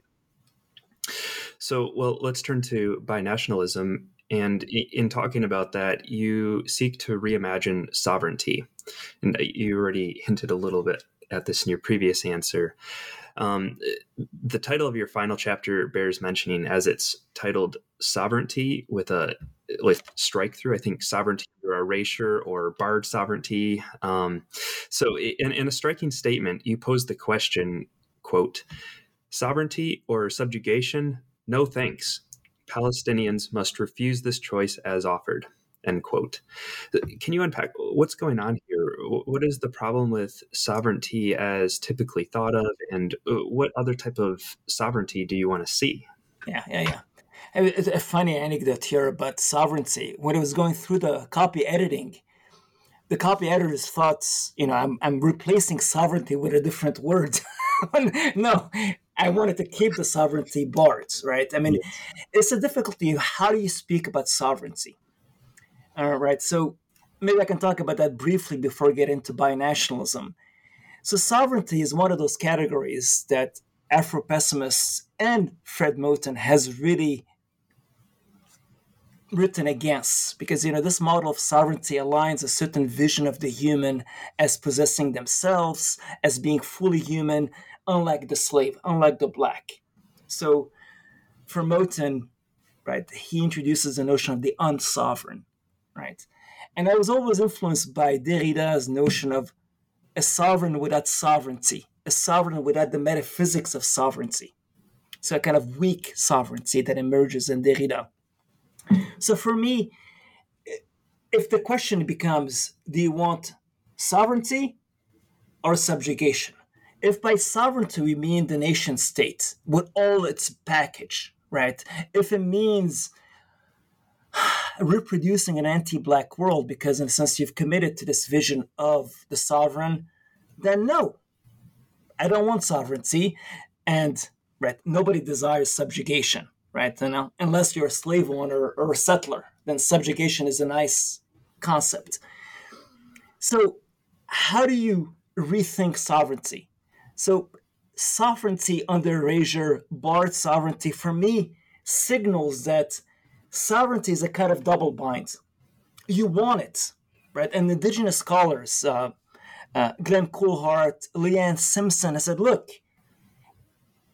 So, well, let's turn to binationalism. And in talking about that, you seek to reimagine sovereignty. And you already hinted a little bit at this in your previous answer. Um, the title of your final chapter bears mentioning as it's titled "Sovereignty" with a with strike through. I think sovereignty or erasure or barred sovereignty. Um, so, in, in a striking statement, you pose the question: "Quote: Sovereignty or subjugation? No thanks. Palestinians must refuse this choice as offered." End quote. Can you unpack what's going on here? What is the problem with sovereignty as typically thought of, and uh, what other type of sovereignty do you want to see? Yeah, yeah, yeah. A funny anecdote here about sovereignty. When I was going through the copy editing, the copy editors thought, you know, I'm, I'm replacing sovereignty with a different word. no, I wanted to keep the sovereignty bars, right? I mean, yes. it's a difficulty. How do you speak about sovereignty? All right. So maybe I can talk about that briefly before we get into binationalism. So sovereignty is one of those categories that Afro pessimists and Fred Moten has really written against because you know this model of sovereignty aligns a certain vision of the human as possessing themselves as being fully human unlike the slave unlike the black so for moten right he introduces the notion of the unsovereign right? And I was always influenced by Derrida's notion of a sovereign without sovereignty, a sovereign without the metaphysics of sovereignty. So a kind of weak sovereignty that emerges in Derrida. So for me, if the question becomes, do you want sovereignty or subjugation? If by sovereignty we mean the nation state with all its package, right? If it means reproducing an anti-black world because in a sense you've committed to this vision of the sovereign then no i don't want sovereignty. And right nobody desires subjugation right? You uh, know, unless you're a slave owner or a settler then subjugation is a nice concept. So how do you rethink sovereignty? So sovereignty under erasure barred sovereignty for me signals that sovereignty is a kind of double bind. You want it, right? And indigenous scholars, uh, uh, Glen Coulthard, Leanne Simpson, I said, look,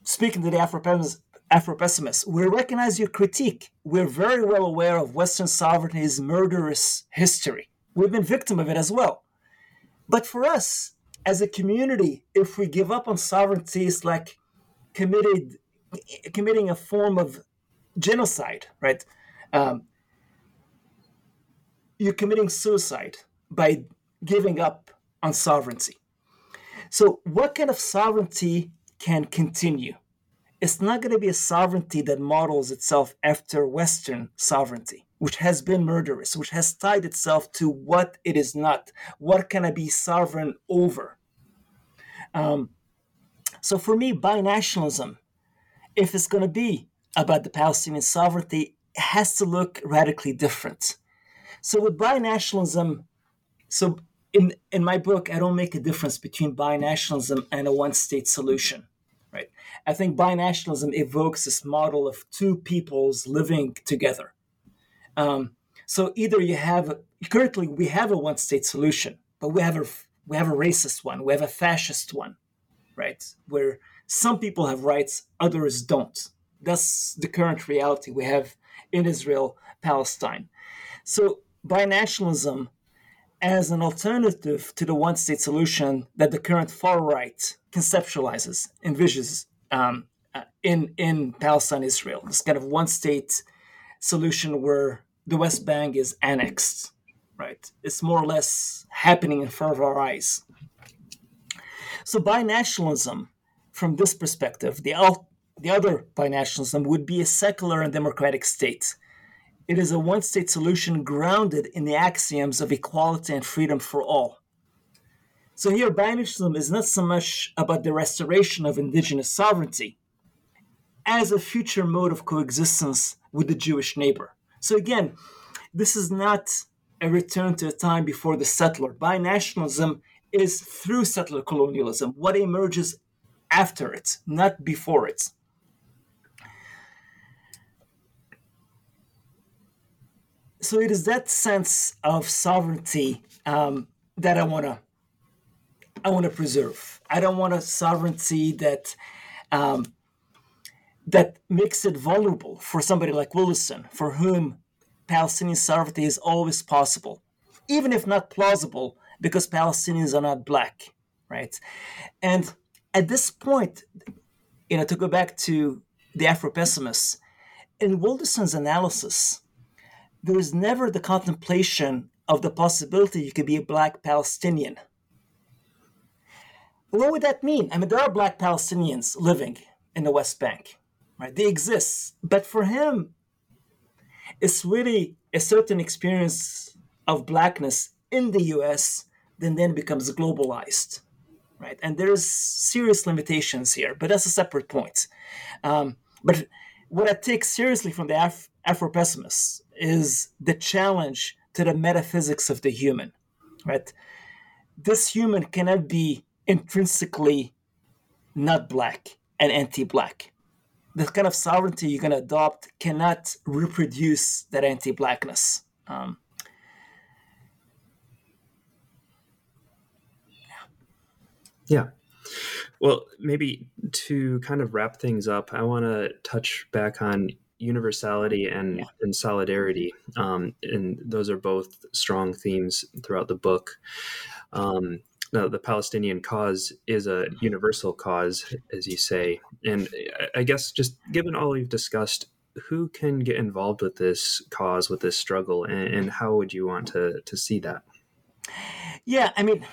speaking to the Afro pessimists, we recognize your critique. We're very well aware of Western sovereignty's murderous history. We've been victim of it as well. But for us, as a community, if we give up on sovereignty, it's like committed, committing a form of genocide, right? Um, you're committing suicide by giving up on sovereignty. So, what kind of sovereignty can continue? It's not going to be a sovereignty that models itself after Western sovereignty, which has been murderous, which has tied itself to what it is not. What can I be sovereign over? Um, so, for me, binationalism, if it's going to be about the Palestinian sovereignty, has to look radically different. So with binationalism, so in in my book, I don't make a difference between binationalism and a one-state solution. Right? I think binationalism evokes this model of two peoples living together. Um, so either you have currently we have a one-state solution, but we have a we have a racist one, we have a fascist one, right? Where some people have rights, others don't. That's the current reality. We have in Israel Palestine. So, binationalism as an alternative to the one state solution that the current far right conceptualizes, envisions um, uh, in, in Palestine, Israel. This kind of one state solution where the West Bank is annexed, right? It's more or less happening in front of our eyes. So, binationalism, from this perspective, the, the other binationalism would be a secular and democratic state. It is a one state solution grounded in the axioms of equality and freedom for all. So here, binationalism is not so much about the restoration of indigenous sovereignty as a future mode of coexistence with the Jewish neighbor. So again, this is not a return to a time before the settler. Binationalism is through settler colonialism, what emerges after it, not before it. So it is that sense of sovereignty um, that I want to I want to preserve. I don't want a sovereignty that um, that makes it vulnerable for somebody like Wilderson, for whom Palestinian sovereignty is always possible, even if not plausible, because Palestinians are not black, right? And at this point, you know, to go back to the Afro pessimists, in Wilderson's analysis, there is never the contemplation of the possibility you could be a black Palestinian. What would that mean? I mean, there are black Palestinians living in the West Bank, right? They exist. But for him, it's really a certain experience of blackness in the US that then becomes globalized, right? And there's serious limitations here, but that's a separate point. Um, but what I take seriously from the Af- Afro pessimists is the challenge to the metaphysics of the human, right? This human cannot be intrinsically not black and anti-black. The kind of sovereignty you're going to adopt cannot reproduce that anti-blackness. Um, yeah. Well, maybe to kind of wrap things up, I want to touch back on universality and, yeah. and solidarity. Um, and those are both strong themes throughout the book. Um, now, the Palestinian cause is a universal cause, as you say. And I guess just given all you've discussed, who can get involved with this cause, with this struggle, and, and how would you want to, to see that? Yeah, I mean,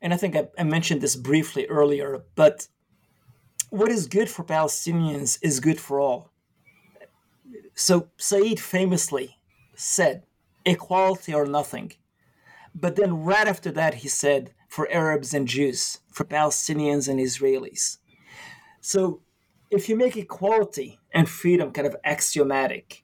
and I think I, I mentioned this briefly earlier, but what is good for Palestinians is good for all. So Said famously said, equality or nothing. But then right after that, he said, for Arabs and Jews, for Palestinians and Israelis. So if you make equality and freedom kind of axiomatic,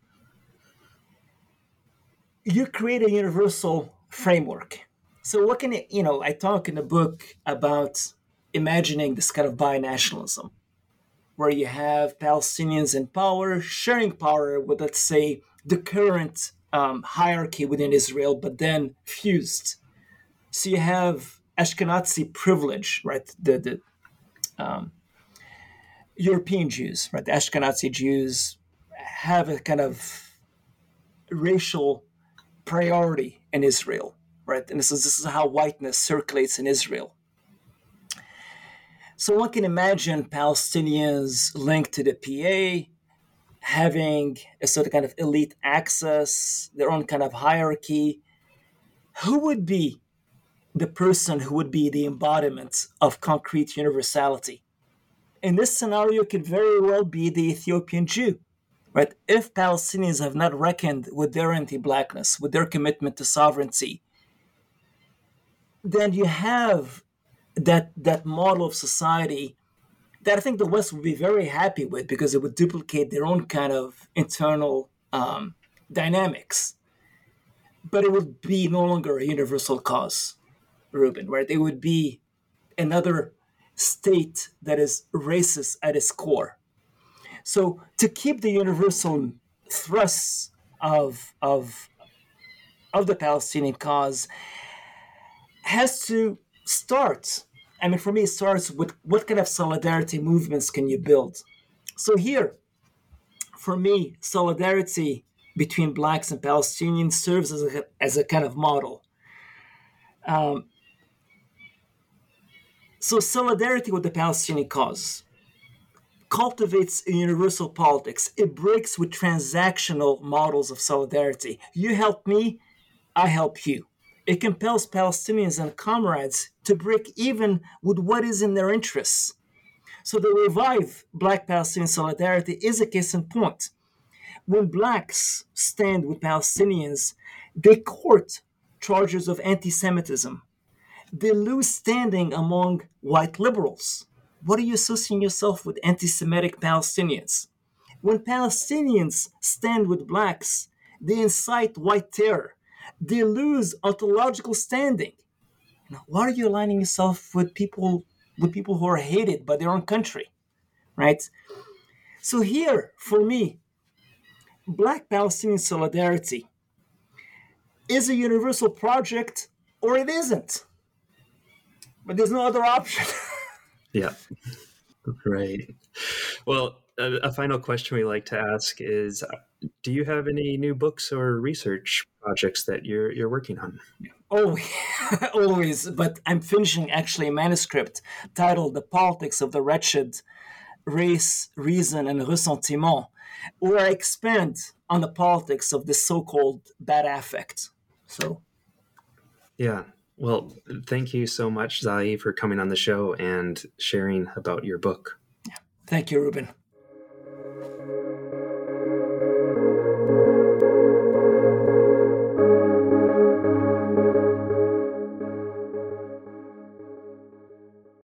you create a universal framework. So what can it, you know, I talk in the book about imagining this kind of binationalism where you have Palestinians in power sharing power with, let's say, the current um, hierarchy within Israel, but then fused. So you have Ashkenazi privilege, right? The, the um, European Jews, right? The Ashkenazi Jews have a kind of racial priority in Israel, right? And this is, this is how whiteness circulates in Israel. So one can imagine Palestinians linked to the PA having a sort of kind of elite access, their own kind of hierarchy. Who would be the person who would be the embodiment of concrete universality? In this scenario, it could very well be the Ethiopian Jew, right? If Palestinians have not reckoned with their anti-blackness, with their commitment to sovereignty, then you have that that model of society that I think the West would be very happy with because it would duplicate their own kind of internal um, dynamics. But it would be no longer a universal cause, Ruben, right? It would be another state that is racist at its core. So to keep the universal thrusts of of of the Palestinian cause has to start I mean, for me, it starts with what kind of solidarity movements can you build? So, here, for me, solidarity between blacks and Palestinians serves as a, as a kind of model. Um, so, solidarity with the Palestinian cause cultivates a universal politics. It breaks with transactional models of solidarity. You help me, I help you. It compels Palestinians and comrades to break even with what is in their interests. So the revive Black Palestinian solidarity is a case in point. When blacks stand with Palestinians, they court charges of anti Semitism. They lose standing among white liberals. What are you associating yourself with anti Semitic Palestinians? When Palestinians stand with blacks, they incite white terror, they lose ontological standing. You know, why are you aligning yourself with people with people who are hated by their own country? Right? So here, for me, Black Palestinian solidarity is a universal project or it isn't. But there's no other option. yeah. Right. Well, a, a, final question we like to ask is do you have any new books or research projects that you're you're working on? Oh, always. But I'm finishing actually a manuscript titled "The Politics of the Wretched: Race, Reason, and Ressentiment," where I expand on the politics of the so-called bad affect. So, yeah. Well, thank you so much, Zahi, for coming on the show and sharing about your book. Thank you, Ruben.